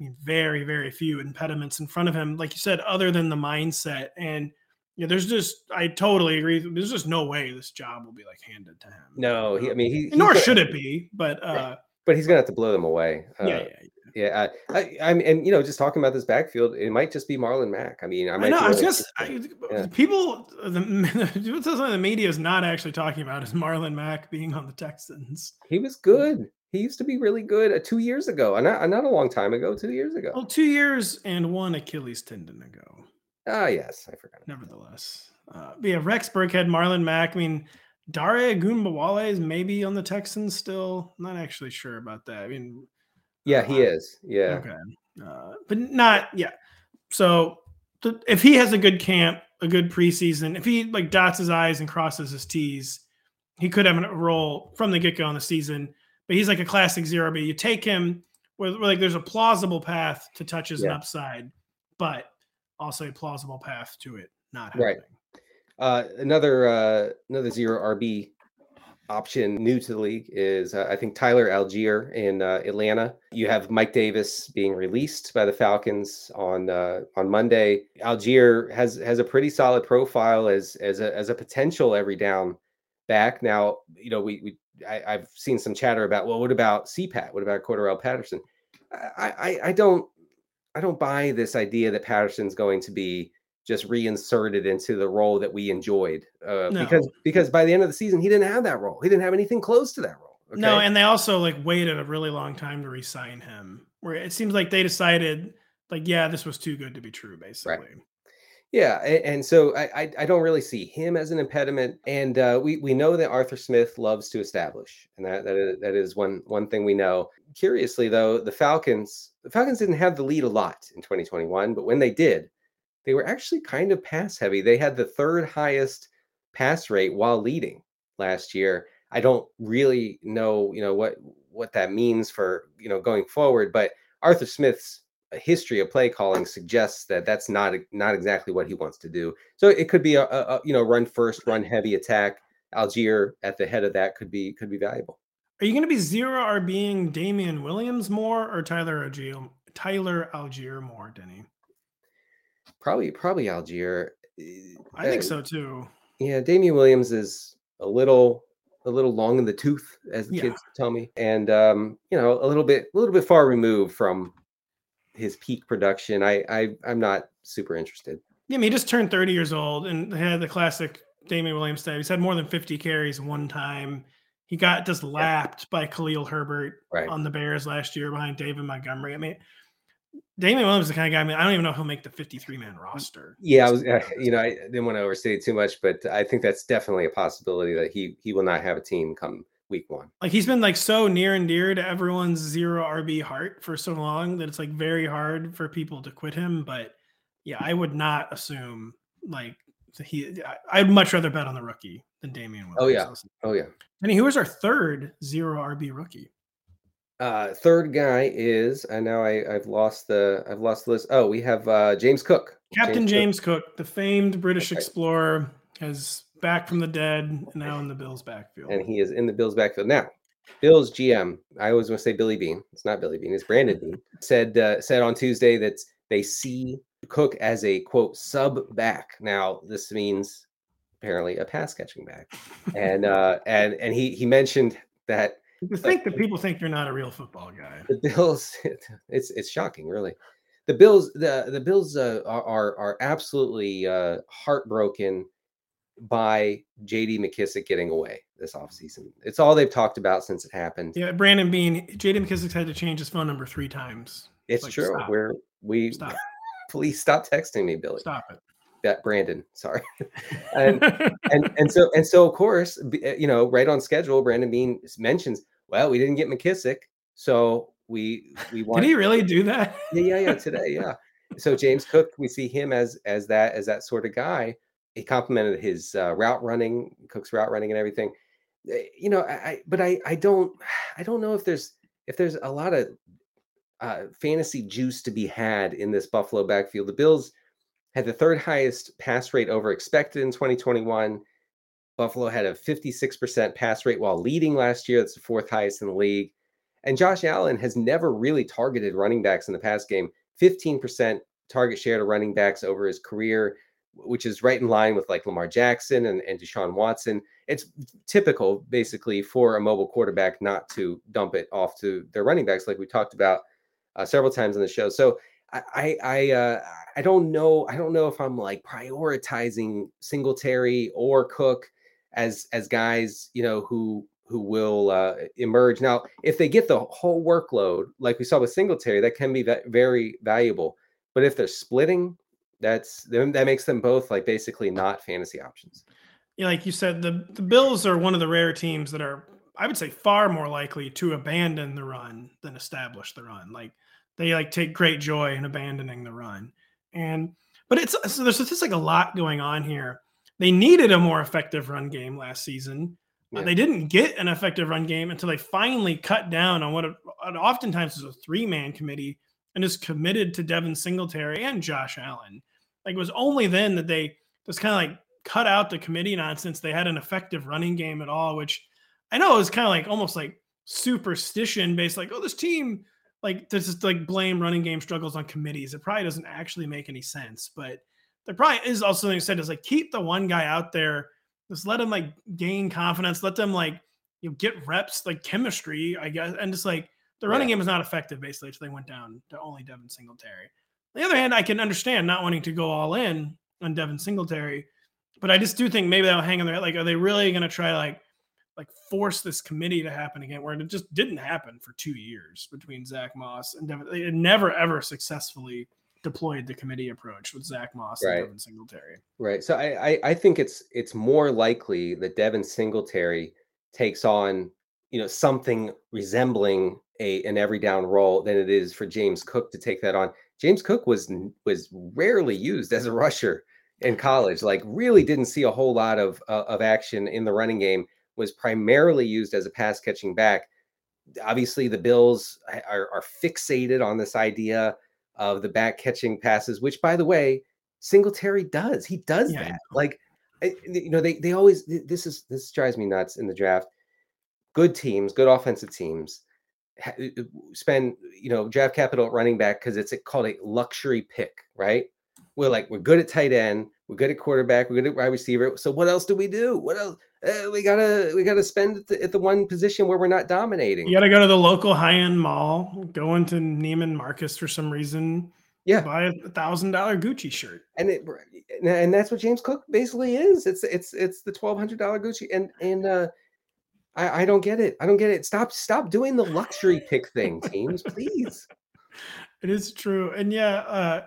I mean, very, very few impediments in front of him, like you said, other than the mindset. And yeah, there's just I totally agree. There's just no way this job will be like handed to him. No, he, I mean, he, nor should it be, but uh, But he's gonna have to blow them away. Uh, yeah, yeah, yeah. I, I, I mean, and you know, just talking about this backfield, it might just be Marlon Mack. I mean, I I, know. I was just I, Yeah. people. The the media is not actually talking about is Marlon Mack being on the Texans. he was good. He used to be really good uh, two years ago, and not, not a long time ago. Two years ago. Well, two years and one Achilles tendon ago. Ah, yes, I forgot. Nevertheless, uh, yeah, Rex Burkhead, Marlon Mack. I mean, Dare Ogunbowale is maybe on the Texans still. Not actually sure about that. I mean, Yeah, he Uh, is. Yeah. Okay. Uh, but not yeah. So th- if he has a good camp, a good preseason, if he like dots his I's and crosses his T's, he could have a role from the get go in the season. But he's like a classic zero B. You take him where, where, like there's a plausible path to touches and upside, but also a plausible path to it not Right. happening. Uh, another uh, another zero RB option new to the league is uh, I think Tyler Allgeier in uh, Atlanta. You have Mike Davis being released by the Falcons on uh, on Monday. Allgeier has has a pretty solid profile as as a as a potential every down back. Now you know we we I, I've seen some chatter about well what about CPAT? What about Cordarrelle Patterson? I, I I don't I don't buy this idea that Patterson's going to be just reinserted into the role that we enjoyed uh, No. because because by the end of the season he didn't have that role. He didn't have anything close to that role. No, and they also like waited a really long time to re-sign him. Where it seems like they decided, like, yeah, this was too good to be true, basically. Yeah, and, so I, I don't really see him as an impediment, and uh, we we know that Arthur Smith loves to establish, and that that is, that is one one thing we know. Curiously, though, the Falcons the Falcons didn't have the lead a lot in 2021, but when they did, they were actually kind of pass heavy. They had the third highest pass rate while leading last year. I don't really know, you know, what what that means for you know going forward, but Arthur Smith's a history of play calling suggests that that's not not exactly what he wants to do. So it could be a, a, you know run first, run heavy attack. Allgeier at the head of that could be could be valuable. Are you going to be zero or being Damien Williams more or Tyler Allgeier, Tyler Allgeier more, Denny? Probably probably Allgeier. I think Uh, so too. Yeah, Damien Williams is a little a little long in the tooth, as the Yeah. kids tell me, and um, you know a little bit a little bit far removed from his peak production. I, I I'm not super interested. Yeah, I mean, he just turned 30 years old and had the classic Damien Williams stat. He's had more than 50 carries one time. He got just lapped by Khalil Herbert Right. on the Bears last year behind David Montgomery. I mean, Damien Williams is the kind of guy. I mean, I don't even know if he'll make the 53 man roster. Yeah, I was, you know, I didn't want to overstate it too much, but I think that's definitely a possibility that he he will not have a team come week one. Like he's been like so near and dear to everyone's zero RB heart for so long that it's like very hard for people to quit him. But yeah, I would not assume like he. I'd much rather bet on the rookie than Damien Williams. Oh, yeah. Oh yeah. And who is our third zero RB rookie? Uh, third guy is I know I I've lost the I've lost the list. Oh, we have uh, James Cook. Captain Cook. James Cook, the famed British Okay. explorer, has back from the dead and now in the Bills backfield. and he is in the Bills backfield now. Bills GM, I always want to say Billy Beane. It's not Billy Beane. It's Brandon Beane. Said uh, said on Tuesday that they see Cook as a quote sub back. Now this means apparently a pass catching back, and uh, and and he he mentioned that to think that people think you're not a real football guy. the Bills. It's it's shocking, really. The Bills the the Bills uh, are, are are absolutely uh, heartbroken by J.D. McKissic getting away this offseason. It's all they've talked about since it happened. Yeah, Brandon Beane, JD McKissic's had to change his phone number three times. It's Like, true. We're we Stop. please stop texting me, Billy. Stop it. That Brandon, sorry. and and and so and so of course, uh, you know, right on schedule, Brandon Beane mentions, well, we didn't get McKissic, so we we want Did he really do that? yeah, yeah, yeah, today, yeah. So James Cook, we see him as as that as that sort of guy. He complimented his uh, route running, Cook's route running, and everything. Eh, You know, I, but I I don't I don't know if there's if there's a lot of uh, fantasy juice to be had in this Buffalo backfield. The Bills had the third highest pass rate over expected in 2021. Buffalo had a 56% pass rate while leading last year. That's the fourth highest in the league. And Josh Allen has never really targeted running backs in the past game. 15% target share to running backs over his career, which is right in line with like Lamar Jackson and, and Deshaun Watson. It's typical, basically, for a mobile quarterback not to dump it off to their running backs, like we talked about uh, several times on the show. So I I uh, I don't know I don't know if I'm like prioritizing Singletary or Cook as as guys you know who who will uh, emerge now if they get the whole workload like we saw with Singletary that can be very valuable but if they're splitting that's that makes them both like basically not fantasy options. Yeah, like you said, the the Bills are one of the rare teams that are I would say far more likely to abandon the run than establish the run. Like they like take great joy in abandoning the run. And but it's so there's just like a lot going on here. They needed a more effective run game last season. Yeah. Uh, they didn't get an effective run game until they finally cut down on what, it, what oftentimes is a three man committee and is committed to Devin Singletary and Josh Allen. Like it was only then that they just kind of like cut out the committee nonsense. They had an effective running game at all, which I know was kind of like almost like superstition based, like, oh, this team like to just like blame running game struggles on committees. It probably doesn't actually make any sense. But there probably is also something said is like keep the one guy out there, just let him like gain confidence, let them like you know get reps, like chemistry, I guess, and just like the running yeah. game is not effective basically. So they went down to only Devin Singletary. On the other hand, I can understand not wanting to go all in on Devin Singletary, but I just do think maybe they'll hang in there. Like, are they really going to try like like force this committee to happen again, where it just didn't happen for two years between Zach Moss and Devin. They never ever successfully deployed the committee approach with Zach Moss right. and Devin Singletary. Right. So I, I I think it's it's more likely that Devin Singletary takes on you know something resembling a an every down role than it is for James Cook to take that on. James Cook was was rarely used as a rusher in college. Like really didn't see a whole lot of uh, of action in the running game was primarily used as a pass catching back. Obviously, the Bills are, are fixated on this idea of the back catching passes, which, by the way, Singletary does. He does yeah, that. Like, you know, they they always this is this drives me nuts in the draft. Good teams, good offensive teams, uh, uh, spend you know draft capital at running back because it's called a luxury pick, right? We're like we're good at tight end, we're good at quarterback, we're good at wide receiver. So what else do we do? What else? uh, we gotta we gotta spend at the, at the, one position where we're not dominating. You gotta go to the local high end mall, go into Neiman Marcus for some reason. Yeah, buy a thousand dollar Gucci shirt, and it and that's what James Cook basically is. It's it's it's the twelve hundred dollar Gucci, and and uh, I I don't get it. I don't get it. Stop stop doing the luxury pick thing, teams, please. It is true, and yeah, uh,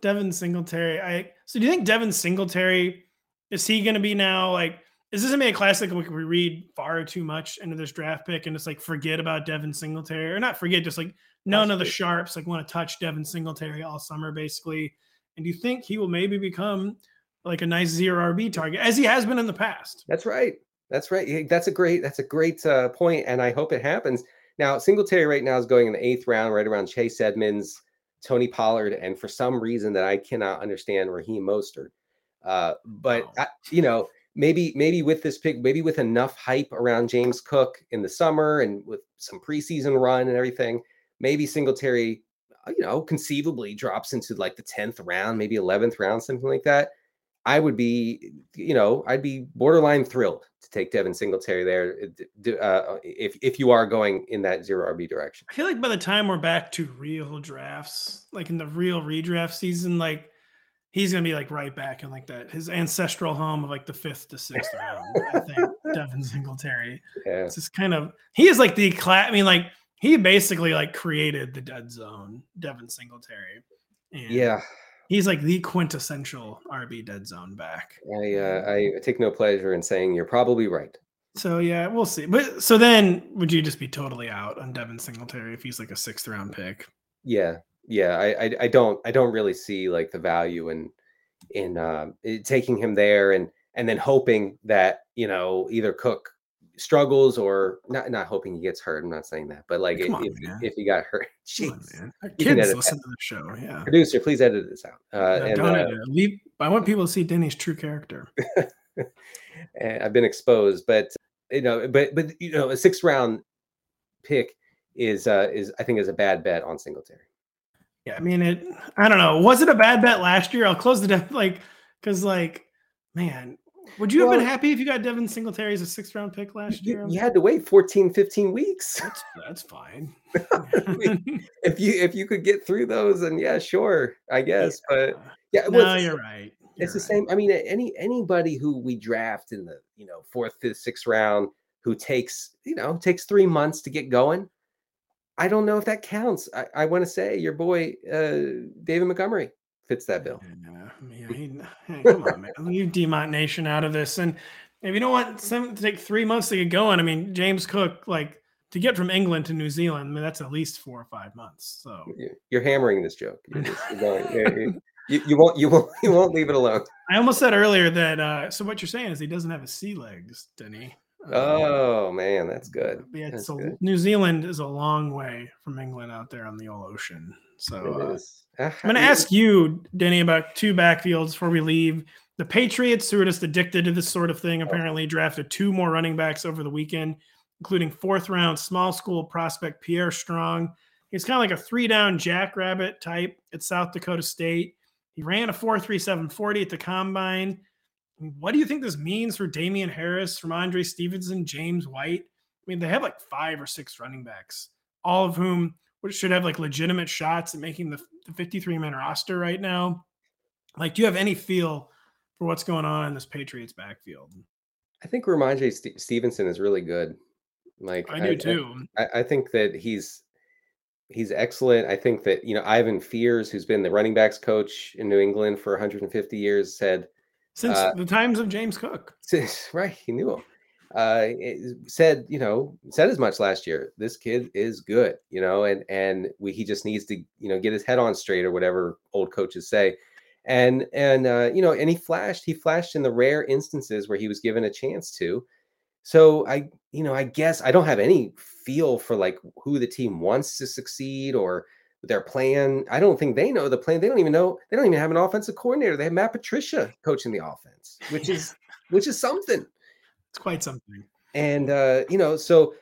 Devin Singletary. I so do you think Devin Singletary is he going to be now like? is this gonna be a classic we read far too much into this draft pick and just like forget about Devin Singletary or not forget, just like none That's of the sharps like want to touch Devin Singletary all summer basically. And do you think he will maybe become like a nice zero RB target as he has been in the past? That's right. That's right. That's a great. That's a great uh, point, and I hope it happens. Now, Singletary right now is going in the eighth round, right around Chase Edmonds, Tony Pollard, and for some reason that I cannot understand, Raheem Mostert. Uh, but. I, you know, maybe maybe with this pick, maybe with enough hype around James Cook in the summer and with some preseason run and everything, maybe Singletary, uh, you know, conceivably drops into like the 10th round, maybe 11th round, something like that. I would be, you know, I'd be borderline thrilled to take Devin Singletary there uh, uh, if if you are going in that zero RB direction. I feel like by the time we're back to real drafts, like in the real redraft season, like he's gonna be like right back in like that his ancestral home of like the fifth to sixth round. I think Devin Singletary. Yeah. It's just kind of he is like the class. I mean, like he basically like created the dead zone, Devin Singletary. And yeah. He's like the quintessential RB dead zone back. I uh, I take no pleasure in saying you're probably right. So yeah, we'll see. But so then, would you just be totally out on Devin Singletary if he's like a sixth round pick? Yeah, yeah, I, I, I don't I don't really see like the value in in uh, taking him there and and then hoping that you know either Cook struggles or not not hoping he gets hurt. I'm not saying that, but like if, on, if, if, he got hurt, jeez, on, kids listen that. to the show. Yeah, producer, please edit this out. Uh, and, uh. Leave, I want people to see Denny's true character. I've been exposed, but you know, but but you know, a sixth round pick is uh is I think is a bad bet on Singletary. Yeah, I mean it. I don't know. Was it a bad bet last year? I'll close the def- like because like man, would you have been happy if you got Devin Singletary as a sixth round pick last You, year? you had to wait 14, 15 weeks. That's that's fine. if you if you could get through those, and yeah, sure, I guess. But yeah, well, no, it's- you're right. it's the You're same. I mean, any anybody who we draft in the you know fourth, fifth, sixth round who takes you know takes three months to get going. I don't know if that counts. I, I want to say your boy uh, David Montgomery fits that bill. Yeah, yeah, he, hey, come on, man. Leave Demont Nation out of this. And if you don't want some to take three months to get going, I mean, James Cook, like to get from England to New Zealand, I mean, that's at least four or five months. So You- You're hammering this joke. You're just you're you, you won't you won't you won't leave it alone. I almost said earlier that. Uh, so what you're saying is he doesn't have a sea legs, Denny. Uh, Oh man, that's good. yeah, That's a, good. New Zealand is a long way from England out there on the old ocean. So uh. Ah, I'm going to ask you, Denny, about two backfields before we leave. The Patriots, who are just addicted to this sort of thing, apparently drafted two more running backs over the weekend, including fourth round small school prospect Pierre Strong. He's kind of like a three down jackrabbit type at South Dakota State. He ran a 4.3740 at the combine. I mean, What do you think this means for Damien Harris, Rhamondre Stevenson, James White? I mean, they have like five or six running backs, all of whom should have like legitimate shots at making the, the 53 man roster right now. Like, do you have any feel for what's going on in this Patriots backfield? I think Rhamondre Ste- Stevenson is really good. Like I do too. I, I think that he's he's excellent. I think that you know Ivan Fears, who's been the running backs coach in New England for 150 years, said Since uh, the times of James Cook. right, he knew him. Uh, it- said you know said as much last year. This kid is good, you know, and and we he just needs to you know get his head on straight or whatever old coaches say. And and uh, you know, and he flashed. He flashed in the rare instances where he was given a chance to. So I, you know, I guess I don't have any feel for like who the team wants to succeed or their plan. I don't think they know the plan. They don't even know. They don't even have an offensive coordinator. They have Matt Patricia coaching the offense, which is which is something. It's quite something. And uh, you know, so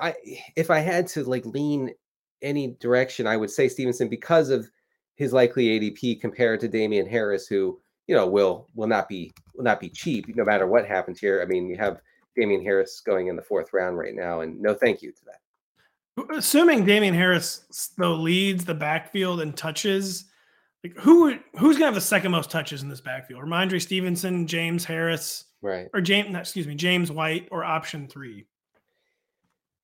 I if I had to like lean any direction, I would say Stevenson because of his likely ADP compared to Damien Harris, who you know will will not be will not be cheap no matter what happens here. I mean, you have Damien Harris going in the fourth round right now, and no thank you to that. Assuming Damien Harris though leads the backfield and touches, like who who's gonna have the second most touches in this backfield? Rhamondre Stevenson, James Harris, Right. or James? no, Excuse me, James White, or option three.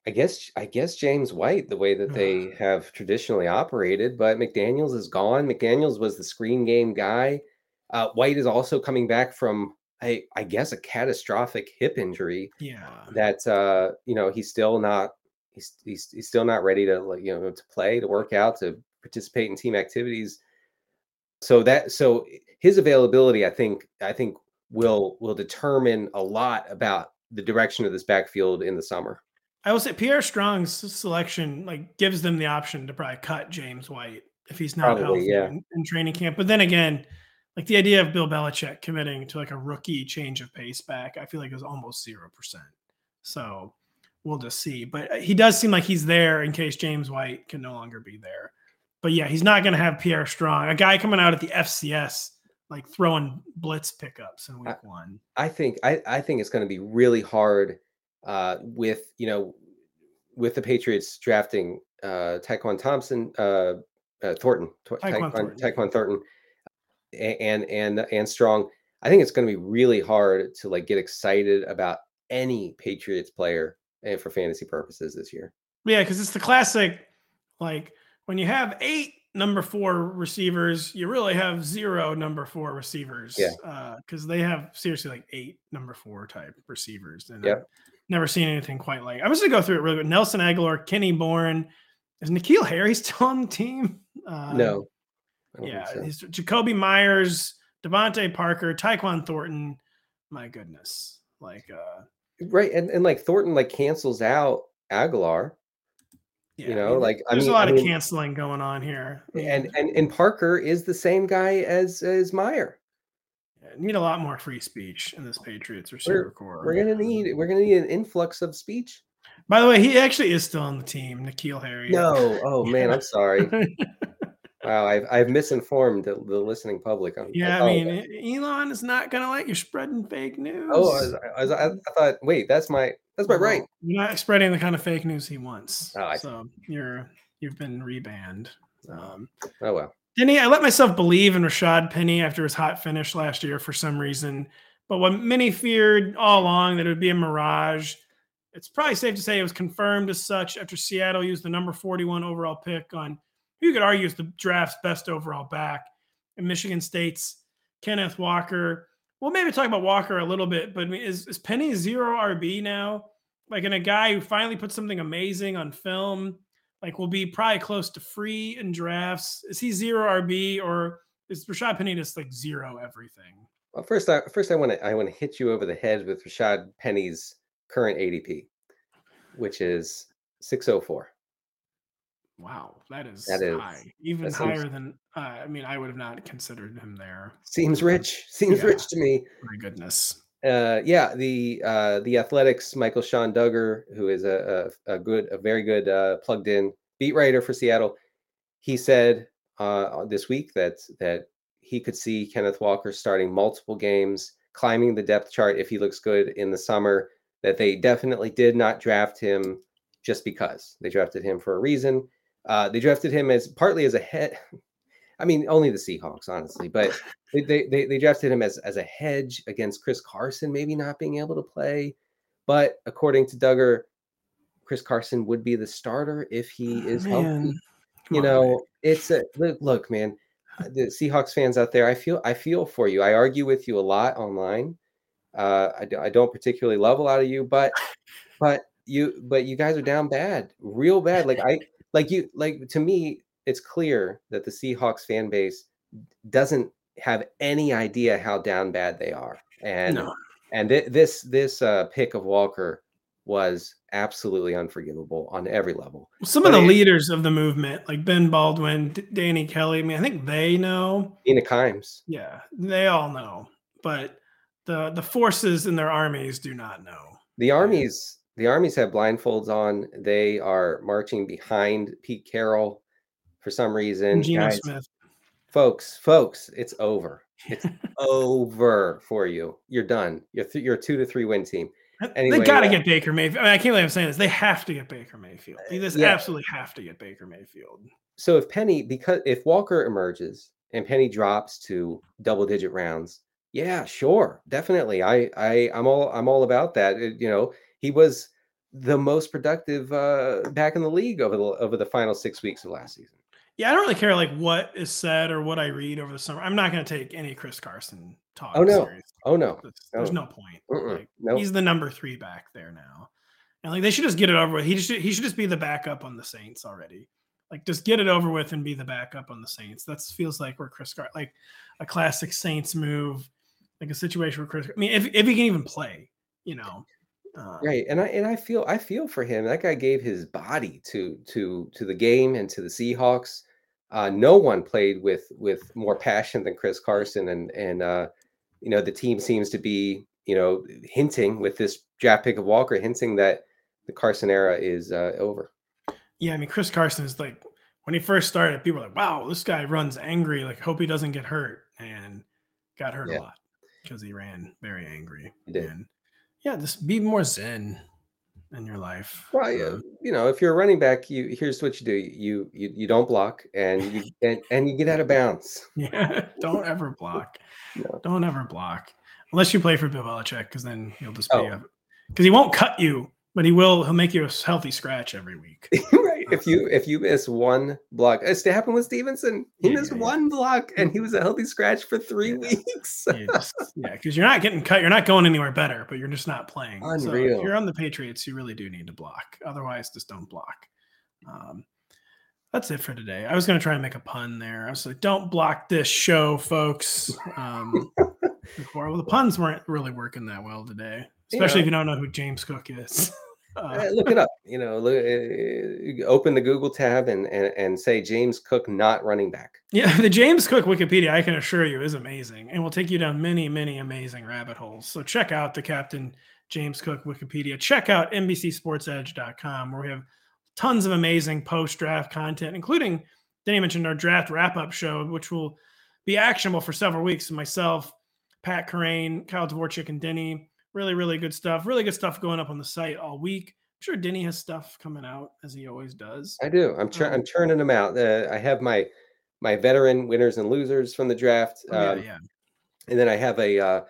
I guess I guess James White, the way that they have traditionally operated, but McDaniels is gone. McDaniels was the screen game guy. Uh, White is also coming back from I, I guess a catastrophic hip injury Yeah. that uh, you know he's still not he's, he's he's still not ready to you know to play to work out to participate in team activities. So that so his availability, I think I think will will determine a lot about the direction of this backfield in the summer. I will say Pierre Strong's selection like gives them the option to probably cut James White if he's not Probably, healthy yeah. in, in training camp. But then again, like the idea of Bill Belichick committing to like a rookie change of pace back, I feel like is almost zero percent. So we'll just see. But uh, he does seem like he's there in case James White can no longer be there. But yeah, he's not going to have Pierre Strong, a guy coming out at the FCS, like throwing blitz pickups in week one. I think I, I think it's going to be really hard uh, with you know with the Patriots drafting uh, Taekwon Thompson, uh, uh, Thornton, Th- Tyquan Tyquan, Thornton. Tyquan Thornton, and and and Strong. I think it's going to be really hard to like get excited about any Patriots player for fantasy purposes this year. Yeah, because it's the classic, like when you have eight number four receivers, you really have zero number four receivers. Yeah. Because they have seriously like eight number four type receivers. And Yep. I've never seen anything quite like. I'm just gonna go through it really quick. Nelson Agholor, Kenny Bourne, is N'Keal Harry still on the team? Uh, no, I don't think Yeah, so. he's Jakobi Meyers, DeVante Parker, Tyquan Thornton. My goodness, like uh, right, and and like Thornton like cancels out Agholor. yeah, You I know, mean, like, I there's mean- a lot I of canceling going on here. And and and Parker is the same guy as as Meyer. Yeah, need a lot more free speech in this Patriots receiver corps. We're gonna need we're gonna need an influx of speech. By the way, he actually is still on the team, N'Keal Harry. No, oh man, I'm sorry. wow, I've I've misinformed the, the listening public. I'm, yeah, I, I, mean, Elon is not gonna like you spreading fake news. Oh, I, was, I, I, thought, wait, that's my that's my right. You're not spreading the kind of fake news he wants. Oh, so you're you've been rebanned. Um, oh well. Denny, I let myself believe in Rashaad Penny after his hot finish last year for some reason. But what many feared all along that it would be a mirage, it's probably safe to say it was confirmed as such after Seattle used the number 41 overall pick on you could argue is the draft's best overall back in Michigan State's Kenneth Walker. We'll maybe talk about Walker a little bit, but is, is Penny zero RB now? Like in a guy who finally put something amazing on film, like will be probably close to free in drafts. Is he zero RB or is Rashaad Penny just like zero everything? Well, first, I, first I want to I want to hit you over the head with Rashaad Penny's current ADP, which is 604. Wow, that is that is high, even higher than uh, I mean, I would have not considered him there. Seems rich. Seems yeah. rich to me. My goodness. Uh, yeah, the uh, the Athletics Michael-Shawn Dugar, who is a, a, a good, a very good uh, plugged in beat writer for Seattle, he said uh, this week that that he could see Kenneth Walker starting multiple games, climbing the depth chart if he looks good in the summer. That they definitely did not draft him just because they drafted him for a reason. Uh, they drafted him as partly as a head. I mean, only the Seahawks, honestly, but they, they, they drafted him as, as a hedge against Chris Carson, maybe not being able to play. But according to Dugar, Chris Carson would be the starter if he oh, is man. healthy. Come you know, on, it's a look, look, man. The Seahawks fans out there, I feel I feel for you. I argue with you a lot online. Uh, I, I don't particularly love a lot of you, but but you but you guys are down bad, real bad. Like I like you like to me it's clear that the Seahawks fan base doesn't have any idea how down bad they are and no. and th- this this uh, pick of Walker was absolutely unforgivable on every level. Some but of the it, leaders of the movement, like Ben Baldwin, D- Danny Kelly, I mean, I think they know. Mina Kimes. Yeah, they all know, but the the forces in their armies do not know. The armies the armies have blindfolds on. They are marching behind Pete Carroll for some reason. Geno Smith. Folks, folks, it's over. It's over for you. You're done. You're th- you're a two to three win team. Anyway, they got to uh, get Baker Mayfield. I, mean, I can't believe I'm saying this. They have to get Baker Mayfield. They just yeah. absolutely have to get Baker Mayfield. So if Penny, because if Walker emerges and Penny drops to double digit rounds, yeah, sure, definitely. I I I'm all I'm all about that. It, you know, he was the most productive uh, back in the league over the over the final six weeks of last season. Yeah, I don't really care like what is said or what I read over the summer. I'm not going to take any Chris Carson talk. Oh no! Seriously. Oh no! There's, there's no, point. Like, nope. He's the number three back there now, and like they should just get it over with. He should he should just be the backup on the Saints already. Like just get it over with and be the backup on the Saints. That feels like where Chris Car like a classic Saints move, like a situation where Chris. I mean, if if he can even play, you know. Um, right, and I and I feel I feel for him. That guy gave his body to to to the game and to the Seahawks. Uh, no one played with with more passion than Chris Carson, and and uh, you know the team seems to be you know hinting with this draft pick of Walker, hinting that the Carson era is uh, over. Yeah, I mean Chris Carson is like when he first started, people were like, "Wow, this guy runs angry. Like, hope he doesn't get hurt," and got hurt yeah. a lot because he ran very angry. He did. And yeah, just be more zen in your life. Well, yeah, um, you know, if you're a running back, you here's what you do: you you you don't block, and you and, and you get out of bounds. Yeah, don't ever block. no. Don't ever block unless you play for Bill Belichick, because then he'll just be oh. because he won't cut you, but he will. He'll make you a healthy scratch every week. right. If you if you miss one block, it happened with Stevenson. He yeah, missed yeah, one block and he was a healthy scratch for three weeks. yeah, because you're not getting cut. You're not going anywhere better, but you're just not playing. Unreal. So if you're on the Patriots, you really do need to block. Otherwise, just don't block. Um, that's it for today. I was going to try and make a pun there. I was like, don't block this show, folks. Um, before. Well, the puns weren't really working that well today, especially you know, if you don't know who James Cook is. Uh, look it up. You know, look, uh, open the Google tab and, and and say James Cook not running back. Yeah, the James Cook Wikipedia, I can assure you, is amazing, and will take you down many, many amazing rabbit holes. So check out the Captain James Cook Wikipedia. Check out NBCSportsEdge.com where we have tons of amazing post draft content, including Denny mentioned our draft wrap up show, which will be actionable for several weeks. Myself, Pat Kerrane, Kyle Dvorchak, and Denny. Really, really good stuff. Really good stuff going up on the site all week. I'm sure Denny has stuff coming out as he always does. I do. I'm tr- I'm churning them out. Uh, I have my my veteran winners and losers from the draft. Oh, yeah, Um, yeah. and then I have a uh,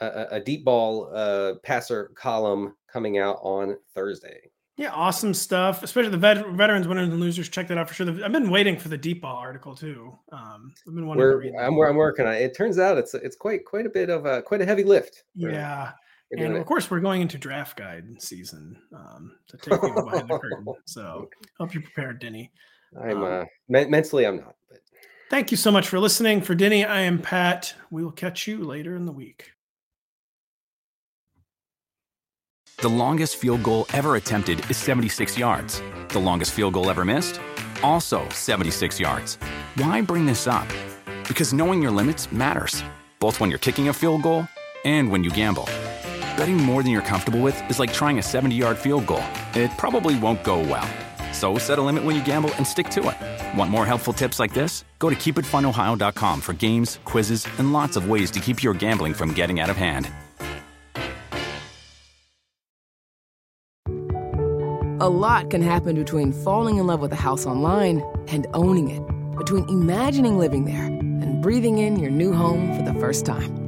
a, a deep ball uh, passer column coming out on Thursday. Yeah, awesome stuff. Especially the vet- veterans, winners, and losers. Check that out for sure. I've been waiting for the deep ball article too. Um, I've been wanting. We're, I'm, where I'm working on it. It turns out it's it's quite quite a bit of a quite a heavy lift. We're- Yeah, we're doing and it. of course we're going into draft guide season um, to take people behind the curtain. So hope you're prepared, Denny. I'm um, uh, men- mentally I'm not, but Thank you so much for listening. For Denny, I am Pat. We will catch you later in the week. The longest field goal ever attempted is 76 yards. The longest field goal ever missed? Also 76 yards. Why bring this up? Because knowing your limits matters, both when you're kicking a field goal and when you gamble. Betting more than you're comfortable with is like trying a 70 yard field goal. It probably won't go well. So set a limit when you gamble and stick to it. Want more helpful tips like this? Go to keepitfunohio.com for games, quizzes, and lots of ways to keep your gambling from getting out of hand. A lot can happen between falling in love with a house online and owning it, between imagining living there and breathing in your new home for the first time.